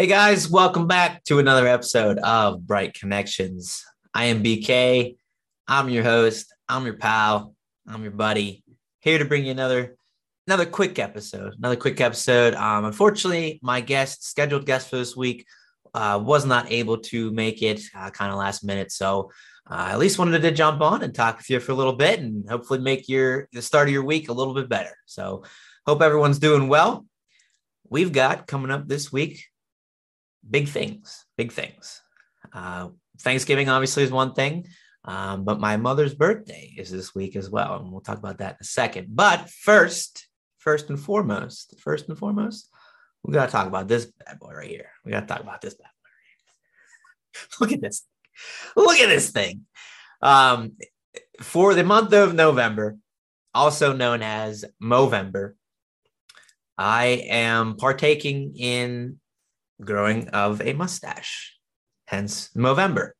Hey guys, welcome back to another episode of Bright Connections. I am BK. I'm your host. I'm your pal. I'm your buddy. Here to bring you another another quick episode. Another quick episode. Um, unfortunately, my guest, scheduled guest for this week, uh, was not able to make it uh, kind of last minute. So uh, at least wanted to jump on and talk with you for a little bit and hopefully make your the start of your week a little bit better. So hope everyone's doing well. We've got coming up this week big things, big things. Uh, Thanksgiving obviously is one thing, um, but my mother's birthday is this week as well, and we'll talk about that in a second. But first, first and foremost, first and foremost, we got to talk about this bad boy right here. We got to talk about this bad boy. Look at this. Look at this thing. Um, for the month of November, also known as Movember, I am partaking in growing of a mustache, hence Movember.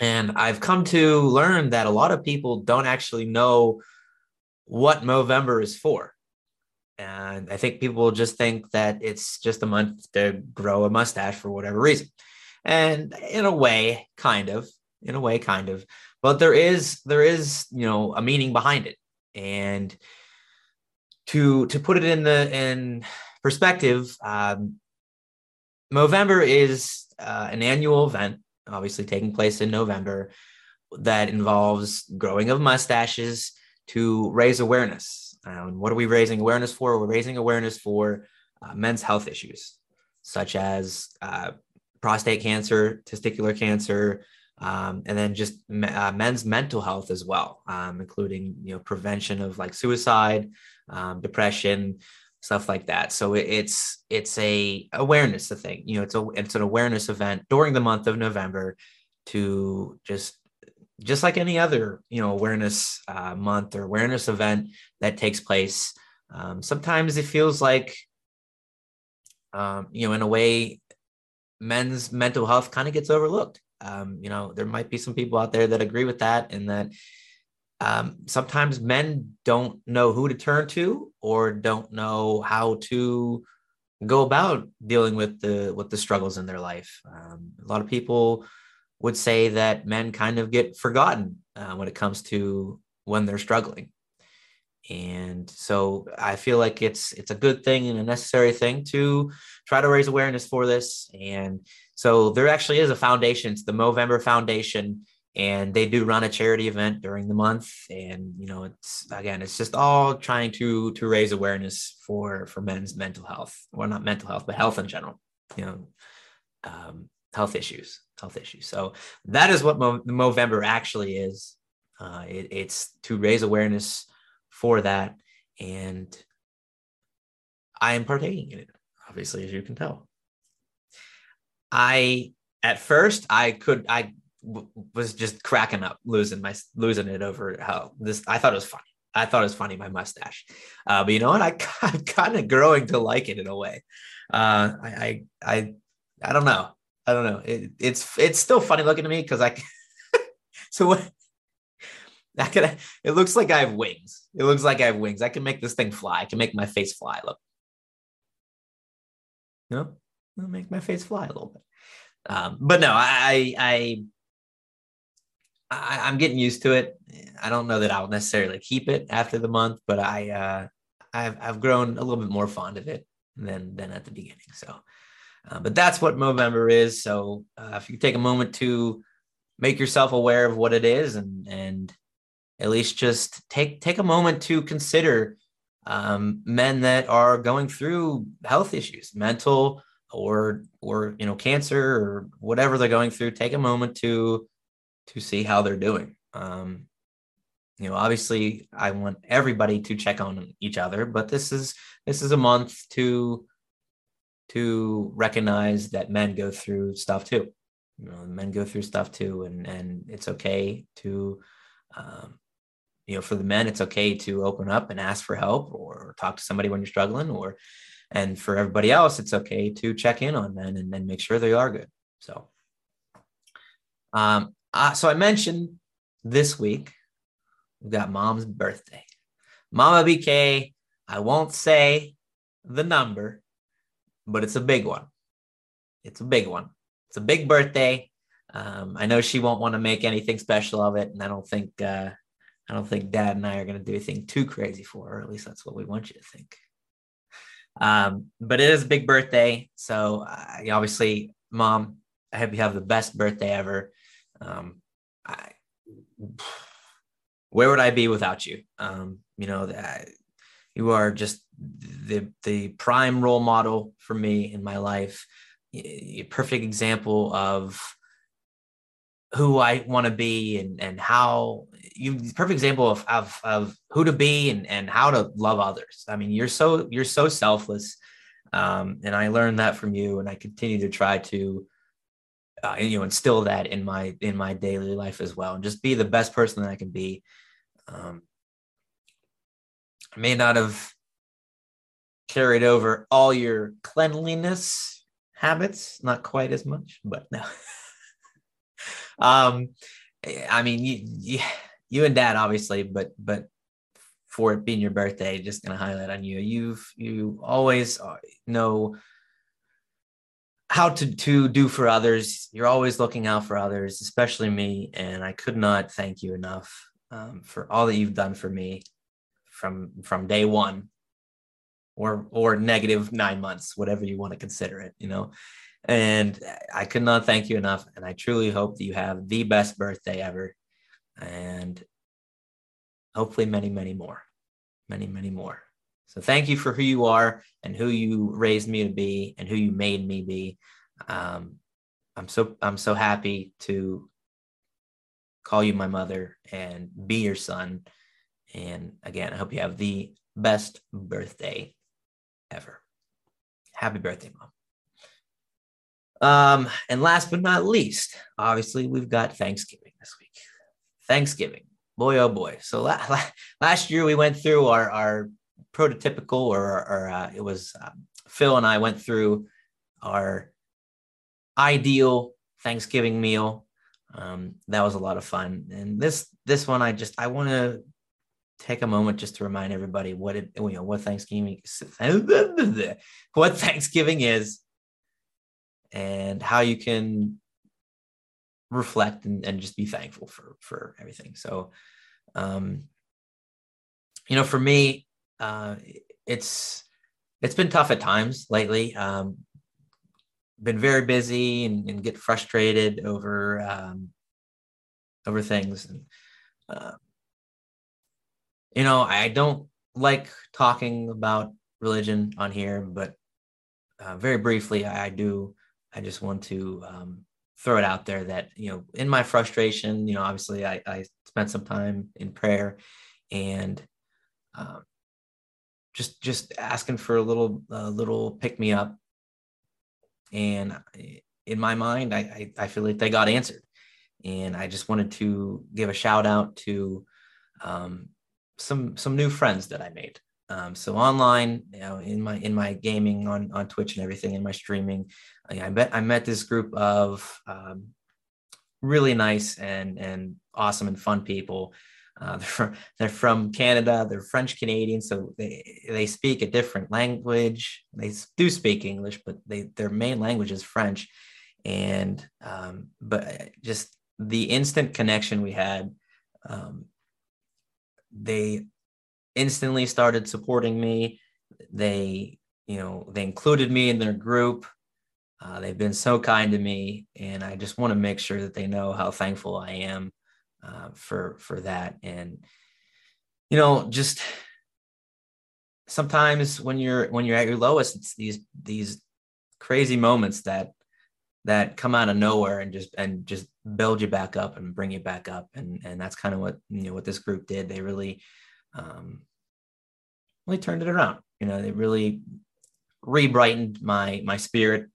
And I've come to learn that a lot of people don't actually know what Movember is for. And I think people just think that it's just a month to grow a mustache for whatever reason. And in a way, kind of, in a way, kind of. But there is there is, you know, a meaning behind it. And to to put it in the in perspective, um, Movember is uh, an annual event, obviously taking place in November, that involves growing of mustaches to raise awareness. Um, what are we raising awareness for? We're raising awareness for uh, men's health issues, such as uh, prostate cancer, testicular cancer, um, and then just uh, men's mental health as well, um, including you know prevention of like suicide, um, depression, stuff like that. So it's it's a awareness thing. You know, it's a it's an awareness event during the month of November to just just like any other you know awareness uh, month or awareness event that takes place. Um, sometimes it feels like um, you know in a way men's mental health kind of gets overlooked. Um, you know, there might be some people out there that agree with that and that um, sometimes men don't know who to turn to or don't know how to go about dealing with the with the struggles in their life. Um, a lot of people would say that men kind of get forgotten uh, when it comes to when they're struggling. And so I feel like it's it's a good thing and a necessary thing to try to raise awareness for this. And so there actually is a foundation. It's the Movember Foundation and they do run a charity event during the month. And you know it's again it's just all trying to to raise awareness for for men's mental health. Well not mental health but health in general you know um, health issues health issues. So that is what Mo- movember actually is. Uh, it, it's to raise awareness for that. And i am partaking in it obviously as you can tell. I at first i could i was just cracking up, losing my losing it over how this. I thought it was funny. I thought it was funny my mustache, uh, but you know what? I, I'm kind of growing to like it in a way. Uh, I, I I I don't know. I don't know. It, it's it's still funny looking to me because I. so what? I can. It looks like I have wings. It looks like I have wings. I can make this thing fly. I can make my face fly. Look. No, I'll make my face fly a little bit. Um, but no, I I I, am getting used to it. I don't know that I'll necessarily keep it after the month, but I uh, I've I've grown a little bit more fond of it than than at the beginning. So, uh, but that's what Movember is. So uh, if you take a moment to make yourself aware of what it is, and and at least just take take a moment to consider um, men that are going through health issues, mental or or you know cancer or whatever they're going through. Take a moment to to see how they're doing. Um, you know, obviously, I want everybody to check on each other, but this is this is a month to to recognize that men go through stuff too. You know, men go through stuff too, and and it's okay to, um, you know, for the men, it's okay to open up and ask for help or talk to somebody when you're struggling, or and for everybody else, it's okay to check in on men and then make sure they are good. So, um, uh, so I mentioned this week we've got mom's birthday. Mama BK, I won't say the number, but it's a big one. it's a big one. It's a big birthday. Um, I know she won't want to make anything special of it, and I don't think uh, I don't think Dad and I are going to do anything too crazy for her. At least that's what we want you to think. Um, but it is a big birthday, so uh, obviously, Mom, I hope you have the best birthday ever. Um, I, where would I be without you? Um, you know, that you are just the the prime role model for me in my life. A perfect example of who I want to be and and how you perfect example of, of of who to be and and how to love others. I mean, you're so you're so selfless, um, and I learned that from you, and I continue to try to uh, you know instill that in my in my daily life as well, and just be the best person that I can be. Um, I may not have carried over all your cleanliness habits, not quite as much, but no. um, I mean, you, you, you and dad, obviously, but, but for it being your birthday, just to highlight on you. You've, you always uh, know how to, to do for others. You're always looking out for others, especially me. And I could not thank you enough um, for all that you've done for me from, from day one or, or negative nine months, whatever you want to consider it, you know? And I could not thank you enough. And I truly hope that you have the best birthday ever. And hopefully many, many more, many, many more. So thank you for who you are and who you raised me to be and who you made me be. Um, I'm so I'm so happy to call you my mother and be your son. And again, I hope you have the best birthday ever. Happy birthday, mom. Um, and last but not least, obviously, we've got Thanksgiving this week. Thanksgiving, boy, oh boy. So la- la- last year we went through our, our prototypical, or, or uh, it was um, Phil and I went through our ideal Thanksgiving meal. Um, that was a lot of fun. And this this one, I just I want to take a moment just to remind everybody what it you know what Thanksgiving what Thanksgiving is and how you can reflect and, and just be thankful for for everything so um you know for me uh it's it's been tough at times lately. Um been very busy and, and get frustrated over um over things. And uh, you know i don't like talking about religion on here but uh, very briefly I, I do I just want to um, throw it out there that you know in my frustration you know obviously I, I spent some time in prayer and um, just just asking for a little a little pick me up. And in my mind I, I, I feel like they got answered. And I just wanted to give a shout out to um, some some new friends that I made. Um, so online, you know, in my in my gaming on on Twitch and everything, in my streaming, I, I met I met this group of um, really nice and and awesome and fun people. Uh, they're, from, they're from Canada. They're French Canadian, so they they speak a different language. They do speak English, but they their main language is French. And um, but just the instant connection we had, um, they instantly started supporting me. They, you know, they included me in their group. Uh, they've been so kind to me, and I just want to make sure that they know how thankful I am uh, for for that. And you know, just sometimes when you're when you're at your lowest, it's these these crazy moments that that come out of nowhere and just and just build you back up and bring you back up and and that's kind of what you know what this group did they really um, really turned it around. You know, they really re-brightened my my spirit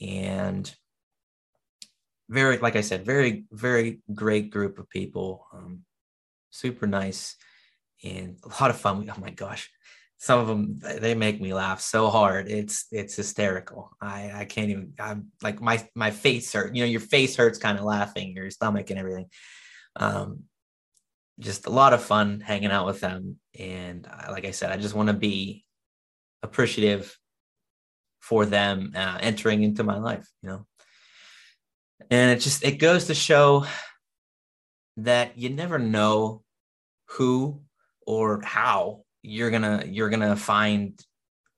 and very like i said very very great group of people um, super nice and a lot of fun oh my gosh some of them they make me laugh so hard it's it's hysterical i i can't even i'm like my my face hurt you know your face hurts kind of laughing your stomach and everything um just a lot of fun hanging out with them. And like I said, I just want to be appreciative for them uh, entering into my life, you know. And it just it goes to show that you never know who or how you're gonna you're gonna find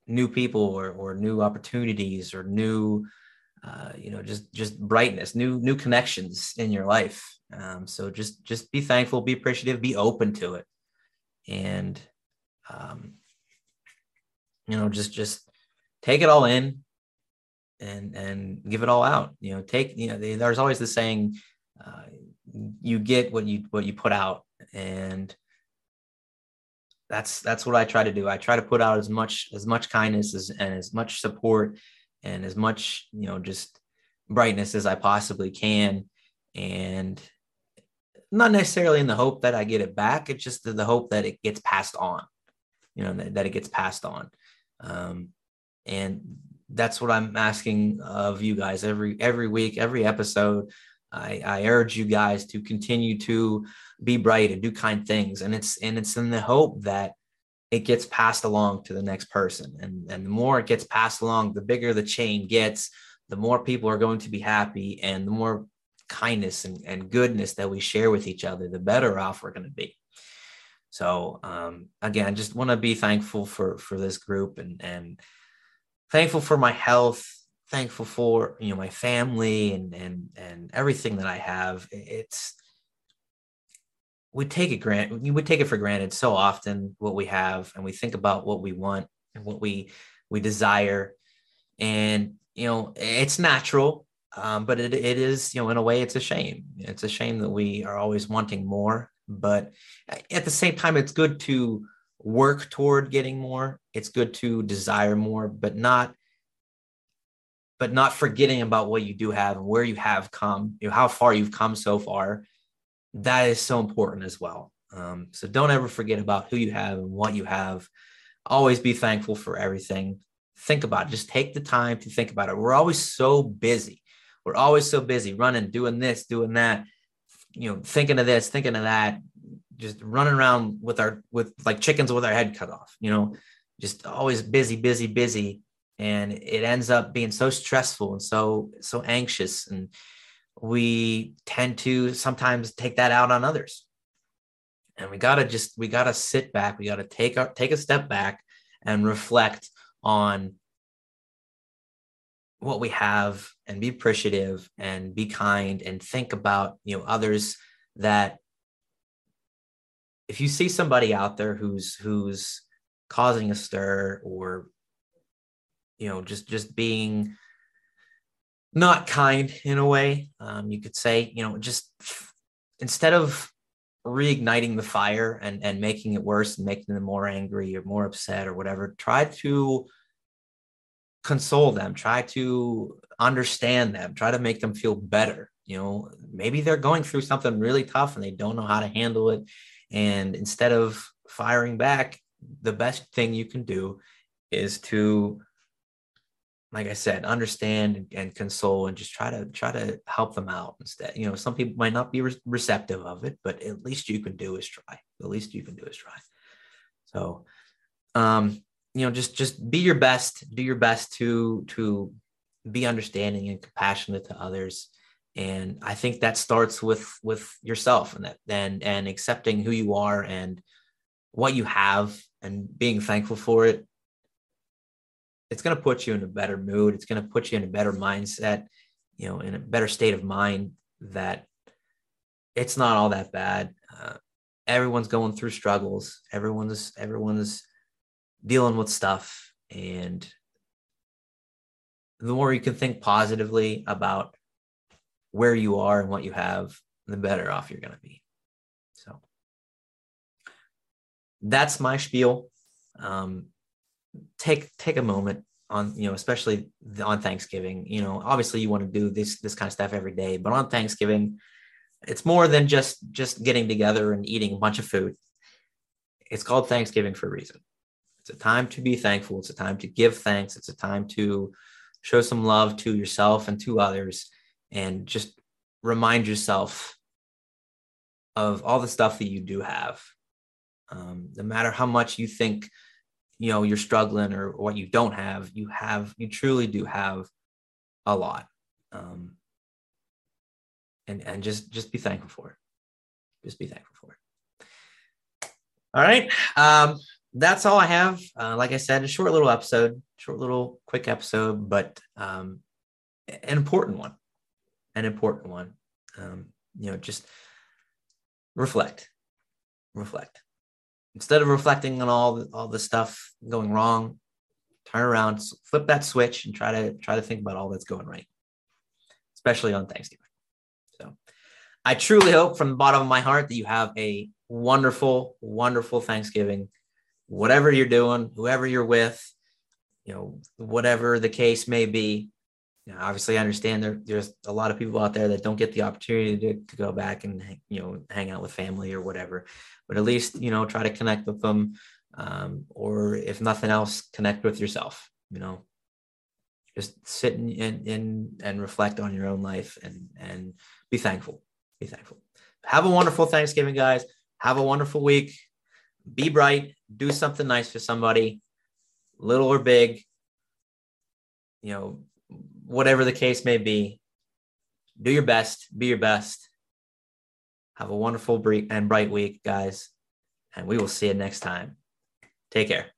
new people or, or new opportunities or new uh, you know just just brightness new new connections in your life. Um, so just just be thankful be appreciative be open to it. And um, you know just just take it all in and and give it all out you know take you know there's always the saying uh, you get what you what you put out and that's that's what I try to do. I try to put out as much as much kindness as, and as much support and as much you know just brightness as I possibly can, and not necessarily in the hope that I get it back. It's just the hope that it gets passed on, you know, that, that it gets passed on, um, and that's what I'm asking of you guys. Every every week, every episode. I, I urge you guys to continue to be bright and do kind things. And it's and it's in the hope that it gets passed along to the next person. And and the more it gets passed along the bigger the chain gets the more people are going to be happy and the more kindness and, and goodness that we share with each other the better off we're going to be. So um, again just want to be thankful for for this group and and thankful for my health thankful for you know my family and and and everything that i have. It's we take it grant we take it for granted so often what we have and we think about what we want and what we we desire. And you know it's natural um, but it, it is you know in a way it's a shame. It's a shame that we are always wanting more but at the same time it's good to work toward getting more it's good to desire more but not but not forgetting about what you do have and where you have come you know how far you've come so far that is so important as well. Um, so don't ever forget about who you have and what you have. Always be thankful for everything. Think about it. Just take the time to think about it. We're always so busy. We're always so busy running, doing this, doing that, you know, thinking of this, thinking of that, just running around with our with like chickens with our head cut off, you know, just always busy, busy, busy. And it ends up being so stressful and so so anxious. And we tend to sometimes take that out on others. And we got to just we got to sit back. We got to take our take a step back and reflect on what we have and be appreciative and be kind and think about you know others that if you see somebody out there who's who's causing a stir or you know just just being not kind in a way. Um, you could say, you know, just instead of reigniting the fire and, and making it worse and making them more angry or more upset or whatever, try to console them, try to understand them, try to make them feel better. You know, maybe they're going through something really tough and they don't know how to handle it. And instead of firing back, the best thing you can do is to like I said, understand and, console and just try to try to help them out instead. You know, some people might not be re- receptive of it, but at least you can do is try. The least you can do is try. So, um, you know, just just be your best. Do your best to to be understanding and compassionate to others. And I think that starts with with yourself and that and and accepting who you are and what you have and being thankful for it it's going to put you in a better mood. It's going to put you in a better mindset, you know, in a better state of mind that it's not all that bad. Uh, everyone's going through struggles. Everyone's everyone's dealing with stuff, and the more you can think positively about where you are and what you have, the better off you're going to be. So that's my spiel. Um, take take a moment on you know especially on thanksgiving you know obviously you want to do this this kind of stuff every day but on thanksgiving it's more than just just getting together and eating a bunch of food. It's called thanksgiving for a reason. It's a time to be thankful. It's a time to give thanks. It's a time to show some love to yourself and to others and just remind yourself of all the stuff that you do have. Um, no matter how much you think you know you're struggling or what you don't have you have you truly do have a lot. Um and and just just be thankful for it. Just be thankful for it. All right. Um that's all i have. Uh, like i said a short little episode short little quick episode but um an important one an important one. Um you know just reflect reflect. Instead of reflecting on all the, all the stuff going wrong turn around flip that switch and try to try to think about all that's going right especially on thanksgiving. So i truly hope from the bottom of my heart that you have a wonderful wonderful thanksgiving. Whatever you're doing whoever you're with you know whatever the case may be you know, obviously I understand there, there's a lot of people out there that don't get the opportunity to, to go back and you know hang out with family or whatever. But at least you know try to connect with them um, or if nothing else connect with yourself you know? Just sit in, in, in and reflect on your own life and and be thankful be thankful. Have a wonderful thanksgiving guys. Have a wonderful week. Be bright. Do something nice for somebody little or big. You know whatever the case may be do your best be your best have a wonderful and bright week, guys. And we will see you next time. Take care.